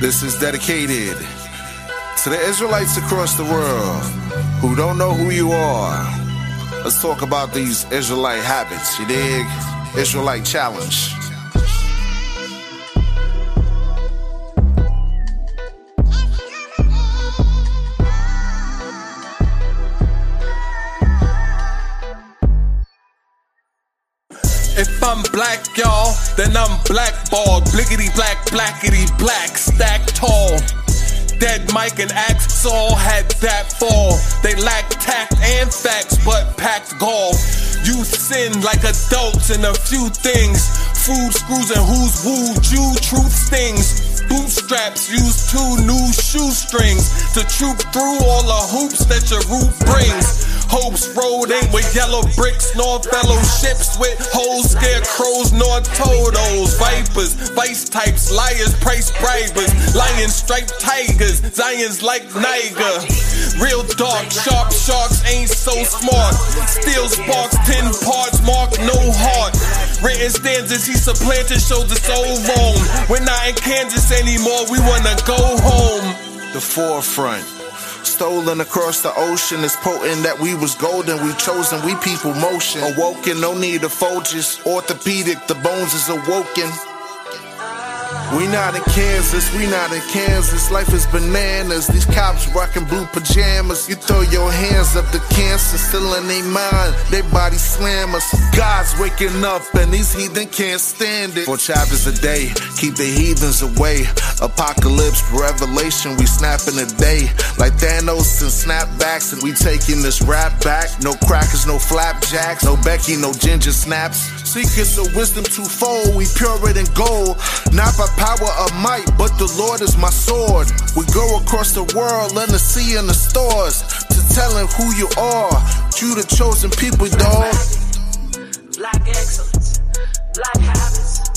This is dedicated to the Israelites across the world who don't know who you are. Let's talk about these Israelite habits, you dig? Israelite challenge. Black, y'all, then I'm blackballed. Blickety black, blackety black, stacked tall. Dead Mike and Axel had that fall. They lack tact and facts, but packed gall. You sin like adults in a few things. Food screws and who's wooed you, truth stings. Bootstraps use two new shoestrings to troop through all the hoops that your roof brings. Hopes road ain't with yellow bricks, nor fellowships with holes, scarecrows, nor totos, vipers, vice types, liars, price bribers, lion striped tigers, Zion's like Niger. Real dark, sharp sharks ain't so smart. Steel sparks, ten parts, mark no heart. Written stanzas, he supplanted, showed us so wrong. We're not in Kansas anymore, we wanna go home. The forefront. Stolen across the ocean is potent that we was golden. We chosen, we people motion. Awoken, no need of Folgers. Orthopedic, the bones is awoken. We not in Kansas, we not in Kansas. Life is bananas. These cops rockin' blue pajamas. You throw your hands up, the cancer still in their mind. They body slam us. God's waking up and these heathen can't stand it. Four chapters a day, keep the heathens away. Apocalypse, revelation, we snapping a day. Like Thanos and snapbacks, and we taking this rap back. No crackers, no flapjacks, no Becky, no ginger snaps. Secrets of wisdom twofold, we purer than gold. Not by power of might, but the Lord is my sword. We go across the world, let the sea in the stores, to telling who you are. You the chosen people, dog. Black excellence, black habits,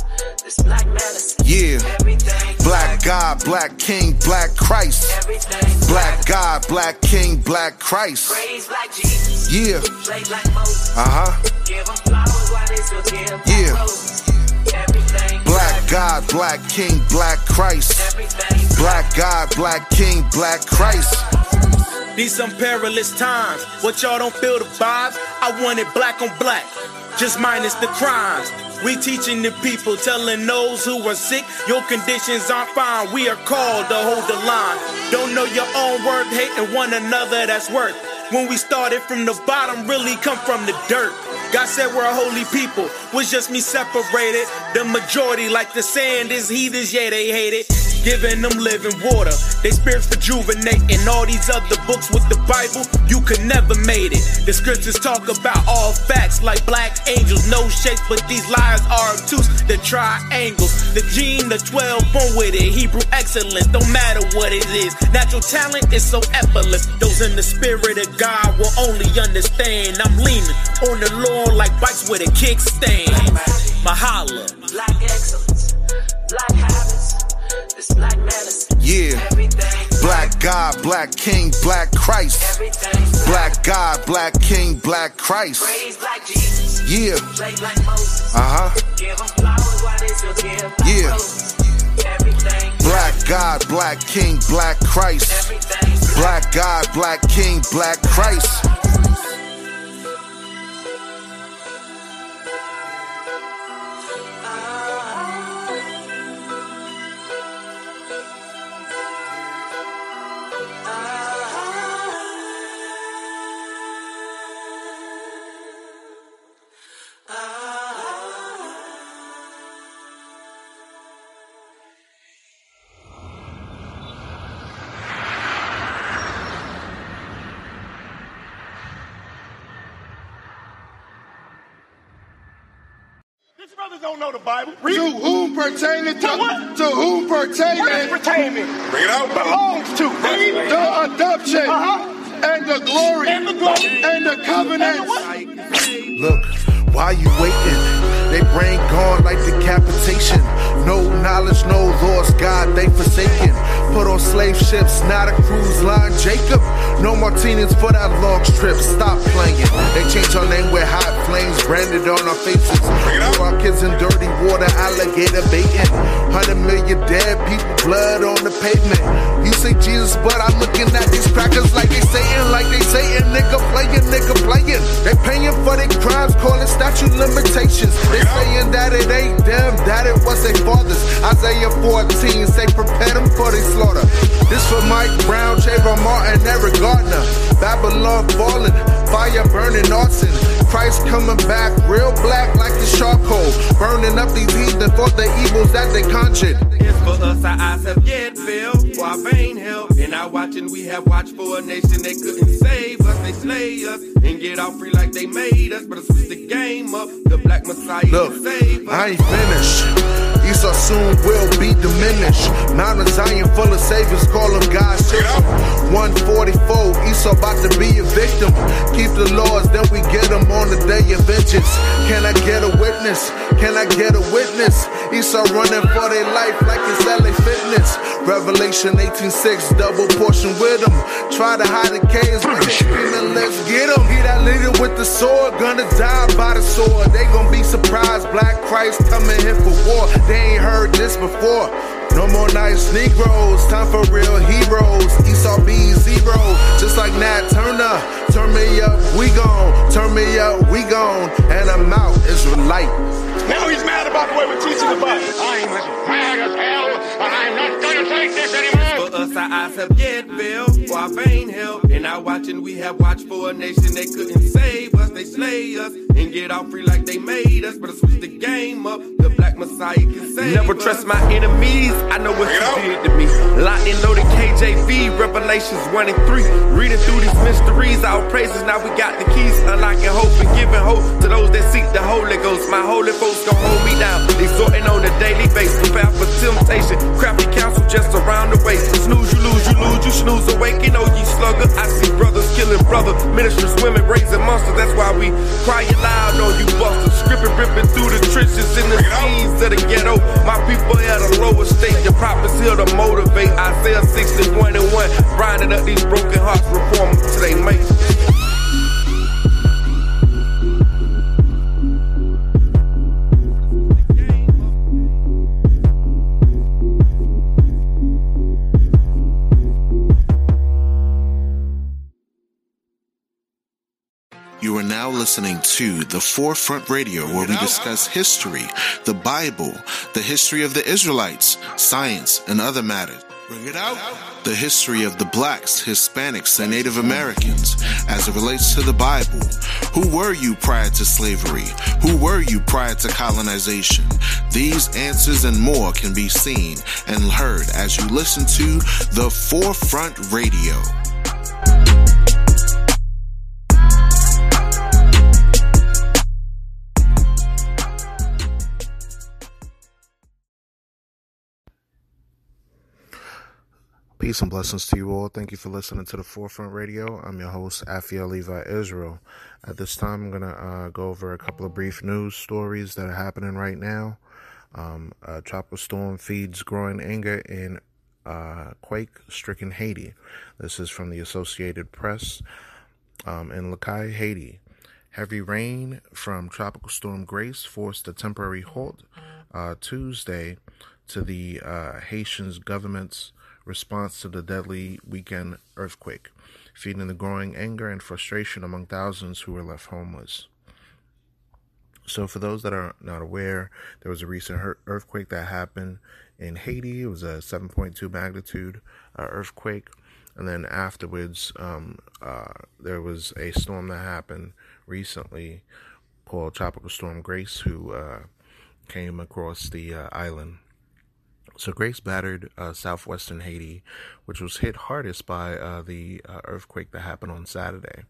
this black medicine. Yeah. Everything Black God, black King, black Christ. Everything Black God, black King, black Christ. Praise like Jesus. Yeah. Play like Moses. Uh huh. Give them flowers while they still give Yeah. roses. Black God, black King, black Christ. Black God, black King, black Christ. These some perilous times. What y'all don't feel the vibes? I want it black on black, just minus the crimes. We teaching the people, telling those who are sick, your conditions aren't fine. We are called to hold the line. Don't know your own worth, hating one another, that's worth. When we started from the bottom, really come from the dirt. God said we're a holy people, was just me separated. The majority, like the sand, is heathens, yeah, they hate it. Giving them living water, they spirits rejuvenate rejuvenating. All these other books with the Bible, you could never made it. The scriptures talk about all facts like black angels, no shapes, but these lies are obtuse. The triangles, the gene, the 12, born with it. Hebrew excellence, don't matter what it is. Natural talent is so effortless. Those in the spirit of God will only understand. I'm leaning on the Lord like bikes with a kickstand. Mahala. black excellence, black habits, God, black King, black Christ. Black God, black King, black Christ. Yeah. Uh huh. Yeah. Black God, black King, black Christ. Black God, black King, black Christ. Brothers don't know the Bible. To whom pertaineth To what? to whom What is pertaineth? Bring it out. Belongs to. Read. the adoption Uh-huh. and the glory And the glory. and the covenants. Look, why you waiting? They brain gone like decapitation. No knowledge, no laws, God, they forsaken. Put on slave ships, not a cruise line. Jacob, no martinis for that long trip. Stop playing. They change our name with hot flames branded on our faces. Throw our kids in dirty water, alligator baiting. Hundred million dead people, blood on the pavement. You say Jesus, but I'm looking at these crackers like they saying, like they saying, nigga playing, nigga playing. They paying for their crimes, calling statute limitations. They saying that it ain't them, that it was their fathers. Isaiah 14 say prepare Babylon falling, fire burning arson. Christ coming back, real black like the charcoal. Burning up these heathen for the evils that they conjured. It's for us, our eyes have yet for our vain help. In watching, we have watched for a nation they couldn't save us. They slay us and get off free like they made us. But I switch the game up. The black messiah Look, save us. I ain't finished. Esau soon will be diminished. Mount Zion full of saviors, call them God's children. 144, Esau about to be a victim. Keep the laws, then we get them on the day of vengeance. Can I get a witness? Can I get a witness? Esau running for their life like it's LA Fitness. Revelation 18:6, double portion with them. Try to hide the caves, but let's get them. He that leader with the sword, gonna die by the sword. They gonna be surprised, Black Christ coming here for war. They ain't heard this before. No more nice Negroes, time for real heroes. Esau be zero, just like Nat Turner. Turn me up, we gone. Turn me up, we gone. And I'm out, Israelite. Now he's mad about the way we're teaching the Bible. I'm as mad as hell, and I'm not gonna take this anymore. For us, our eyes have yet failed, for our vain help. In our watching, we have watched for a nation they couldn't save us. They slay us and get off free like they made us. But I switch the game up. The black messiah can save Never us. trust my enemies. I know what you did to me. Locked and loaded KJV, Revelations 1 and 3. Reading through these mysteries, our praises. Now we got the keys, unlocking hope and giving hope to those that seek the Holy Ghost. My holy folks gon' hold me Exhorting on a daily basis. Prepare for temptation. Crappy counsel just around the way. Snooze, you lose, you lose, you snooze. Awaken, oh ye slugger. I see brothers killing brother. Ministers, women raising monsters. That's why we crying loud on you busters. Scripping, ripping through the trenches in the seas of the ghetto. My people at a lower state. The prophets here to motivate. Isaiah 61 and 1. Grinding up these broken hearts. Reform to the Forefront Radio, where we discuss history, the Bible, the history of the Israelites, science, and other matters. Bring it out. The history of the blacks, Hispanics, and Native Americans as it relates to the Bible. Who were you prior to slavery? Who were you prior to colonization? These answers and more can be seen and heard as you listen to the Forefront Radio. Peace and blessings to you all. Thank you for listening to the Forefront Radio. I'm your host, Aphiel Levi Israel. At this time, I'm going to uh, go over a couple of brief news stories that are happening right now. Um, a tropical storm feeds growing anger in uh, quake stricken Haiti. This is from the Associated Press um, in Les Cayes, Haiti. Heavy rain from Tropical Storm Grace forced a temporary halt uh, Tuesday to the uh, Haitian's government's response to the deadly weekend earthquake, feeding the growing anger and frustration among thousands who were left homeless. So, for those that are not aware, there was a recent earthquake that happened in Haiti. It was a 7.2 magnitude uh, earthquake. And then afterwards, um, uh, there was a storm that happened recently called Tropical Storm Grace, who uh, came across the uh, island. So Grace battered uh, southwestern Haiti, which was hit hardest by uh, the uh, earthquake that happened on Saturday.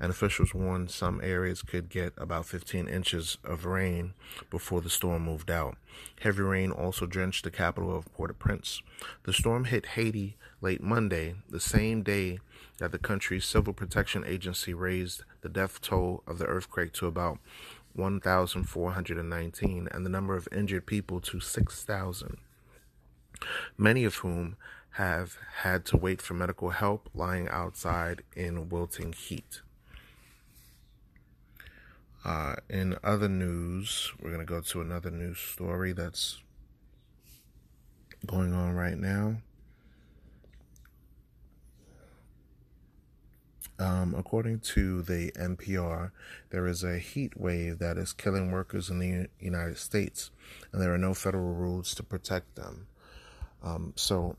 And officials warned some areas could get about 15 inches of rain before the storm moved out. Heavy rain also drenched the capital of Port-au-Prince. The storm hit Haiti late Monday, the same day that the country's civil protection agency raised the death toll of the earthquake to about 1,419 and the number of injured people to 6,000. Many of whom have had to wait for medical help lying outside in wilting heat. Uh, in other news, we're going to go to another news story that's going on right now. Um, according to the NPR, there is a heat wave that is killing workers in the United States, and there are no federal rules to protect them. Um, so,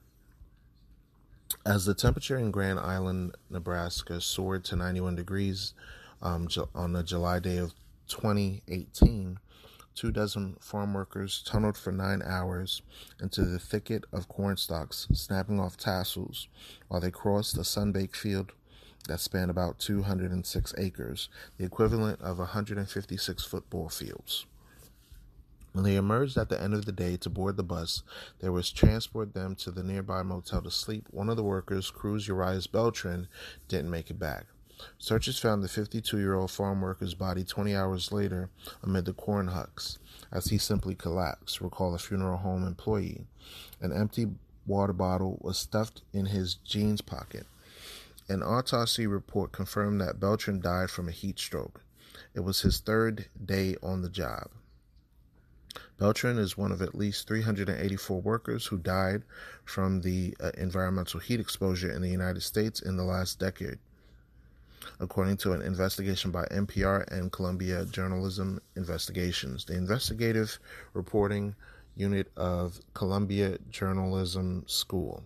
as the temperature in Grand Island, Nebraska soared to 91 degrees um, on the July day of 2018, two dozen farm workers tunneled for nine hours into the thicket of corn stalks, snapping off tassels while they crossed a sun-baked field that spanned about 206 acres, the equivalent of 156 football fields. When they emerged at the end of the day to board the bus, there was transport them to the nearby motel to sleep. One of the workers, Cruz Urias Beltran, didn't make it back. Searchers found the 52 year old farm worker's body 20 hours later amid the corn hucks, as he simply collapsed, recalled a funeral home employee. An empty water bottle was stuffed in his jeans pocket. An autopsy report confirmed that Beltran died from a heat stroke. It was his third day on the job. Beltran is one of at least 384 workers who died from the uh, environmental heat exposure in the United States in the last decade, according to an investigation by NPR and Columbia Journalism Investigations. The investigative reporting unit of Columbia Journalism School.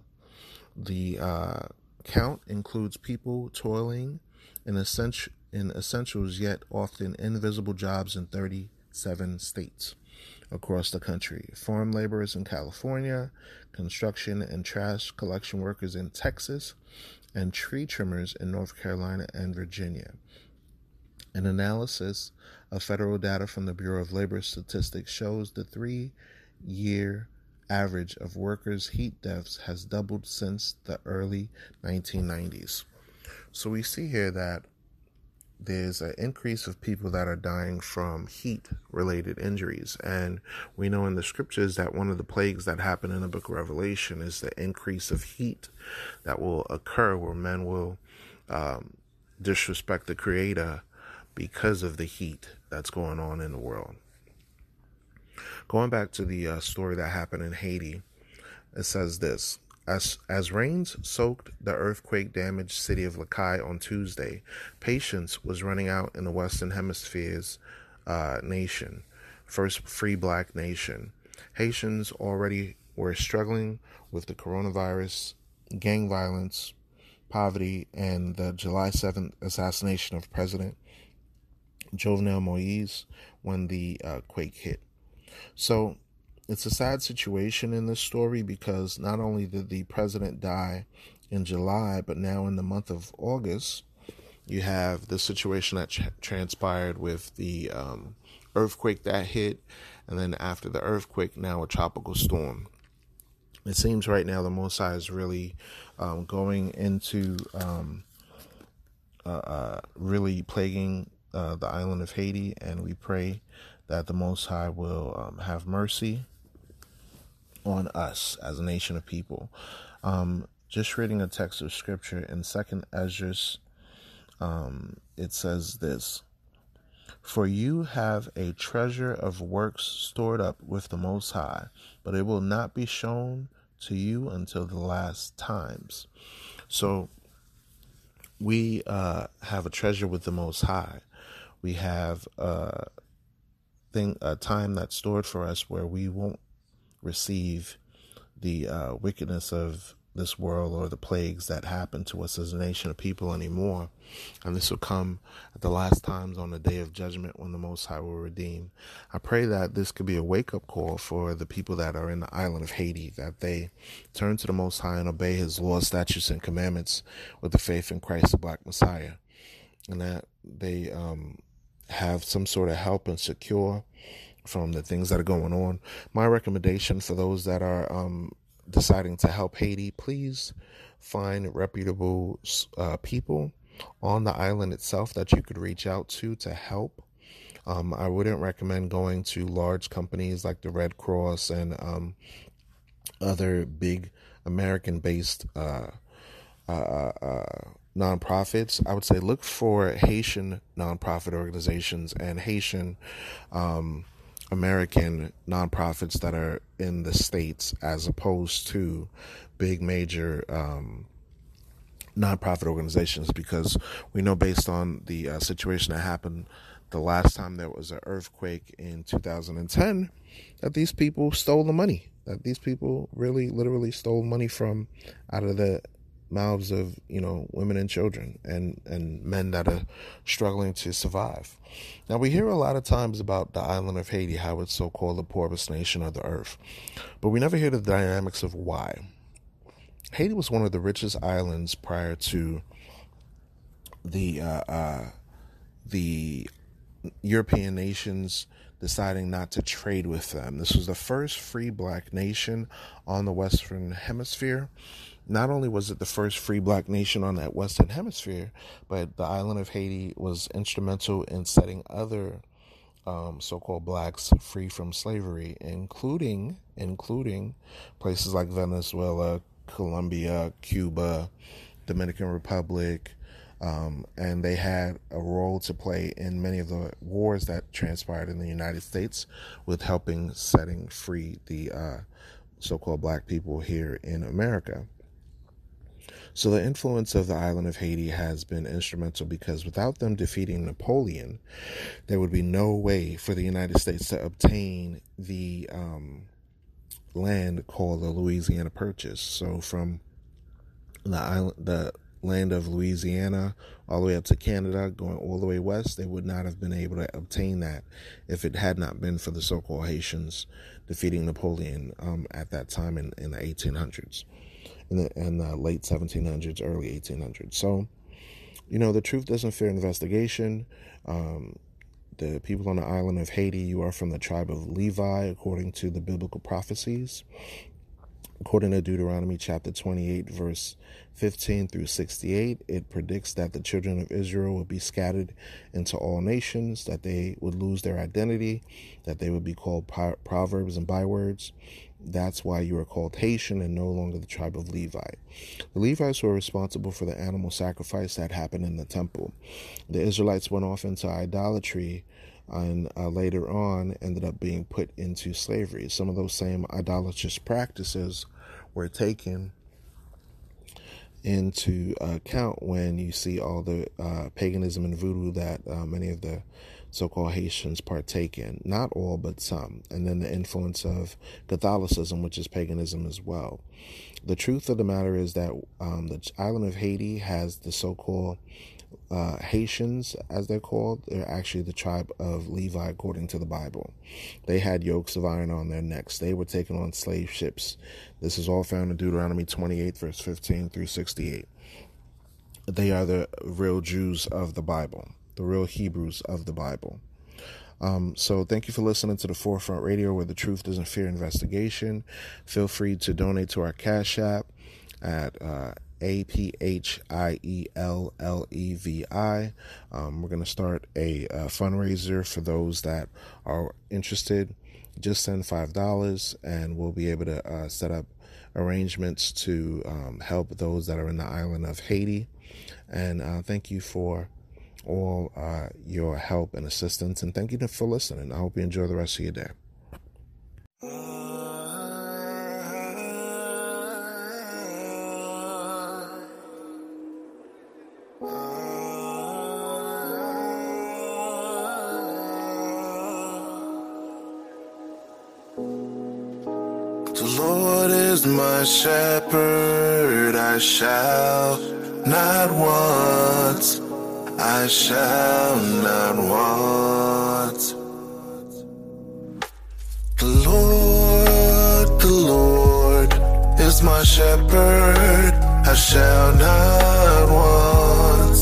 The uh, count includes people toiling in, essential, in essentials yet often invisible jobs in 37 states across the country farm laborers in California, construction and trash collection workers in Texas, and tree trimmers in North Carolina and Virginia. An analysis of federal data from the Bureau of Labor Statistics shows the three year average of workers' heat deaths has doubled since the early 1990s. So we see here that there's an increase of people that are dying from heat related injuries. And we know in the scriptures that one of the plagues that happen in the book of Revelation is the increase of heat that will occur where men will um, disrespect the Creator because of the heat that's going on in the world. Going back to the uh, story that happened in Haiti, it says this. As, as rains soaked the earthquake damaged city of Les Cayes on Tuesday, patience was running out in the Western Hemisphere's uh, nation, first free black nation. Haitians already were struggling with the coronavirus, gang violence, poverty, and the July 7th assassination of President Jovenel Moise when the uh, quake hit. So it's a sad situation in this story because not only did the president die in July, but now in the month of August, you have the situation that transpired with the um, earthquake that hit, and then after the earthquake, now a tropical storm. It seems right now the Most High is really um, going into um, uh, uh, really plaguing uh, the island of Haiti, and we pray that the Most High will um, have mercy on us as a nation of people. Um, just reading a text of scripture in Second Esdras, um, it says this: "For you have a treasure of works stored up with the Most High, but it will not be shown to you until the last times." So we uh, have a treasure with the Most High. We have a thing a time that's stored for us where we won't receive the uh, wickedness of this world or the plagues that happen to us as a nation of people anymore. And this will come at the last times on the day of judgment when the Most High will redeem. I pray that this could be a wake up call for the people that are in the island of Haiti, that they turn to the Most High and obey His laws, statutes, and commandments with the faith in Christ, the Black Messiah, and that they um, have some sort of help and secure from the things that are going on. My recommendation for those that are um, deciding to help Haiti, please find reputable uh, people on the island itself that you could reach out to to help. Um, I wouldn't recommend going to large companies like the Red Cross and um, other big American based uh, uh, uh, uh, nonprofits, I would say look for Haitian nonprofit organizations and Haitian um, American nonprofits that are in the States as opposed to big major um, nonprofit organizations because we know based on the uh, situation that happened the last time there was an earthquake in 2010 that these people stole the money that these people really literally stole money from out of the mouths of you know women and children and and men that are struggling to survive now we hear a lot of times about the island of haiti how it's so called the poorest nation of the earth but we never hear the dynamics of why haiti was one of the richest islands prior to the uh, uh, the european nations deciding not to trade with them. This was the first free black nation on the Western Hemisphere. Not only was it the first free black nation on that Western Hemisphere, but the island of Haiti was instrumental in setting other um, so-called blacks free from slavery, including including places like Venezuela, Colombia, Cuba, Dominican Republic, um, and they had a role to play in many of the wars that transpired in the United States with helping setting free the uh, so-called black people here in America. So the influence of the island of Haiti has been instrumental because without them defeating Napoleon, there would be no way for the United States to obtain the um, land called the Louisiana Purchase. So from the island, the land of Louisiana all the way up to Canada, going all the way west, they would not have been able to obtain that if it had not been for the so called Haitians defeating Napoleon um, at that time in, in the 1800s, in the, in the late 1700s, early 1800s. So, you know, the truth doesn't fear investigation. Um, the people on the island of Haiti, you are from the tribe of Levi, according to the biblical prophecies. According to Deuteronomy chapter 28, verse 15 through 68, it predicts that the children of Israel would be scattered into all nations, that they would lose their identity, that they would be called proverbs and bywords. That's why you are called Haitian and no longer the tribe of Levi. The Levites were responsible for the animal sacrifice that happened in the temple. The Israelites went off into idolatry and uh, later on ended up being put into slavery. Some of those same idolatrous practices were taken into account when you see all the uh, paganism and voodoo that uh, many of the so-called Haitians partake in. Not all, but some. And then the influence of Catholicism, which is paganism as well. The truth of the matter is that um, the island of Haiti has the so-called uh, Haitians, as they're called, they're actually the tribe of Levi according to the Bible. They had yokes of iron on their necks. They were taken on slave ships. This is all found in Deuteronomy 28, verse 15 through 68. They are the real Jews of the Bible, the real Hebrews of the Bible. Um, so thank you for listening to the Forefront Radio, where the truth doesn't fear investigation. Feel free to donate to our Cash App at uh, a P H I E L L E V I. Um, we're going to start a, a, fundraiser for those that are interested. Just send $5 and we'll be able to uh, set up arrangements to um, help those that are in the island of Haiti. And uh, thank you for all uh, your help and assistance. And thank you for listening. I hope you enjoy the rest of your day. my shepherd, I shall not want. I shall not want. The Lord, the Lord is my shepherd, I shall not want.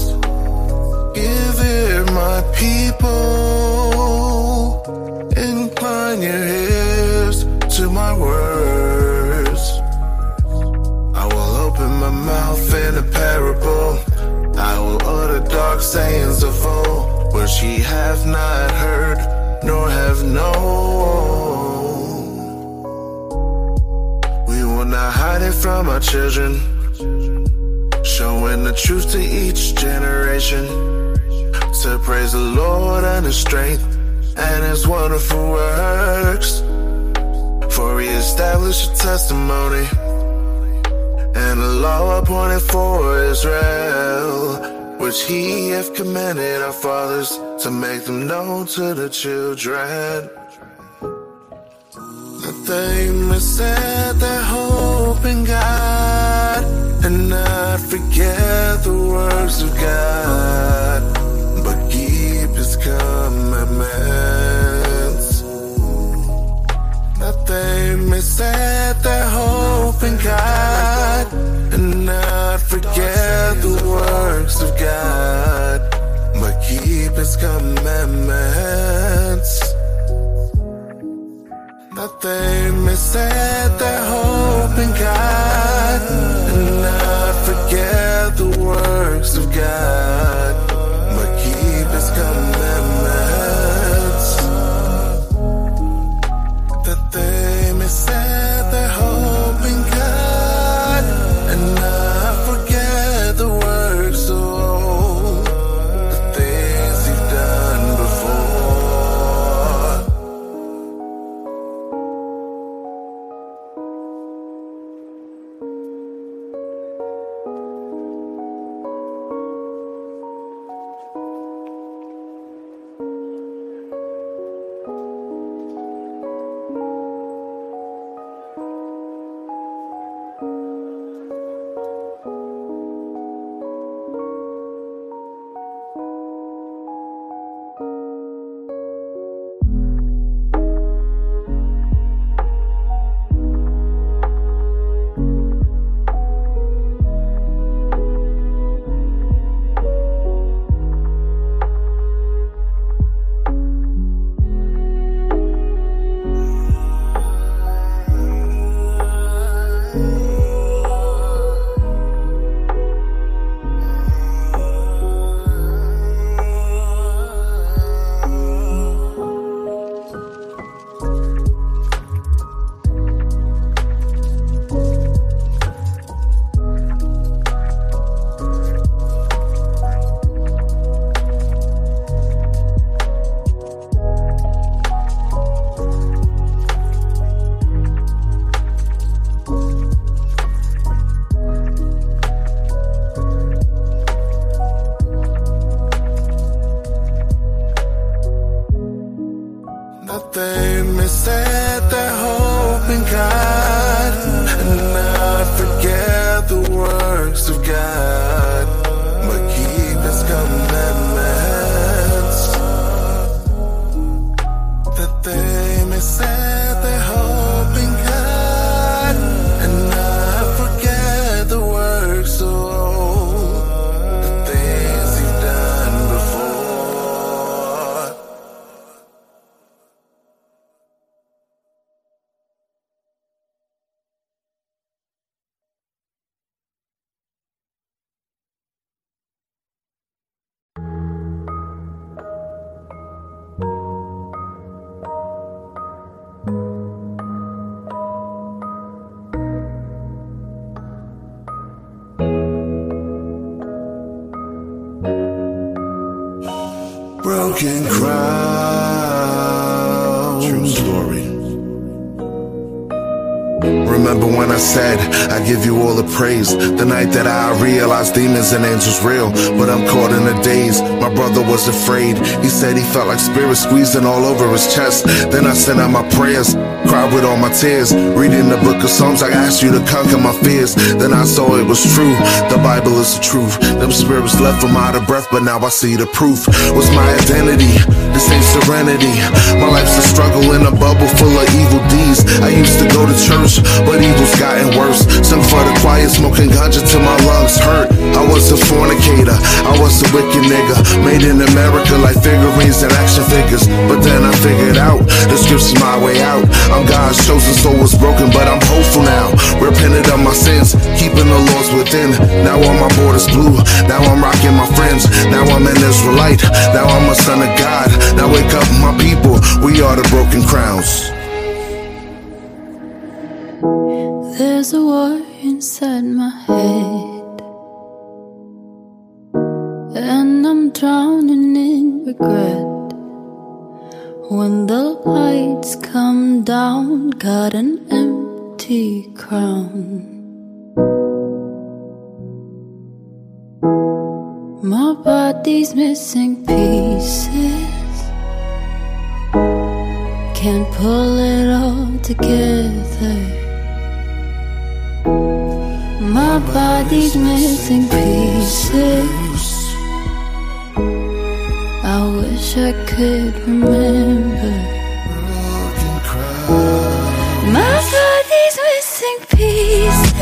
Give ear, my people, incline your ears to my word. Which have not heard, nor have known. We will not hide it from our children. Showing the truth to each generation. To praise the Lord and His strength and His wonderful works. For He established a testimony and a law appointed for Israel, which He hath commanded our fathers to make them known to the children. That they may set their hope in God and not forget the works of God, but keep His commandments. That they may set their hope in God forget the works of God, but keep His commandments. That they may set their hope in God Remember when I said I give you all the praise. The night that I realized demons and angels real But I'm caught in a daze. My brother was afraid. He said he felt like spirits squeezing all over his chest. Then I sent out my prayers Cried with all my tears. Reading the book of Psalms I asked you to conquer my fears. Then I saw it was true. The Bible is the truth. Them spirits left from out of breath But now I see the proof. What's my identity? This ain't serenity My life's a struggle in a bubble full of evil deeds I used to go to church but evil's gotten worse. Sung for the quiet, smoking ganja till my lungs hurt. I was a fornicator, I was a wicked nigga. Made in America like figurines and action figures. But then I figured out the script's my way out. I'm God's chosen soul was broken, but I'm hopeful now. Repented of my sins, keeping the laws within. Now all my borders blue. Now I'm rocking my friends. Now I'm an Israelite. Now I'm a son of God. Wake up, my people. We are the broken crowns. There's a war inside my head, and I'm drowning in regret. When the lights come down, got an empty crown. My body's missing pieces. Can't pull it all together. My body's missing pieces. I wish I could remember. My body's missing pieces.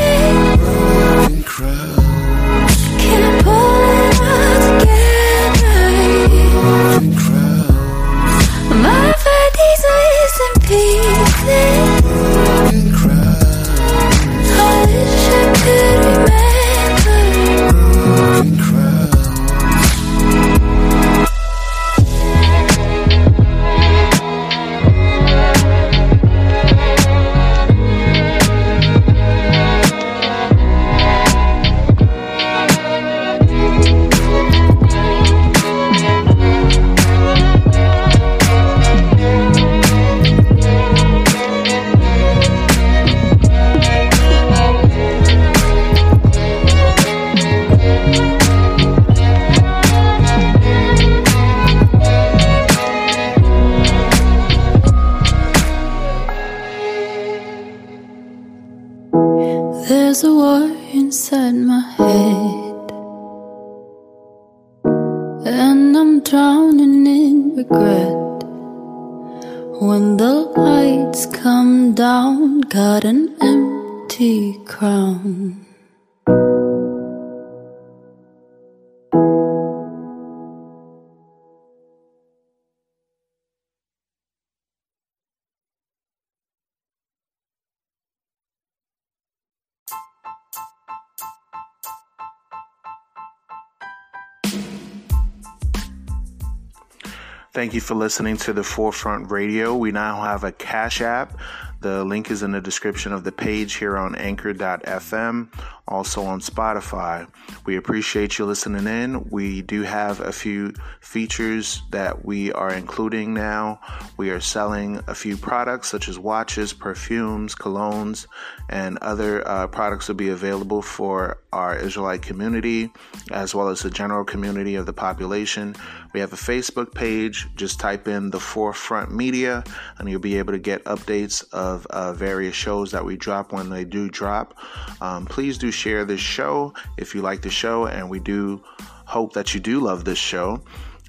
Thank you for listening to the Forefront Radio. We now have a Cash App. The link is in the description of the page here on anchor.fm, also on Spotify. We appreciate you listening in. We do have a few features that we are including now. We are selling a few products such as watches, perfumes, colognes, and other uh, products will be available for our Israelite community as well as the general community of the population. We have a Facebook page. Just type in the Forefront Media and you'll be able to get updates of uh, various shows that we drop when they do drop. Um, please do share this show if you like the show, and we do hope that you do love this show.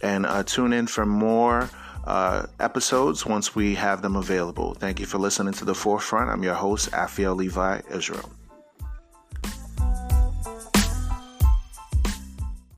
And uh, tune in for more uh, episodes once we have them available. Thank you for listening to The Forefront. I'm your host, Aphiel Levi Israel.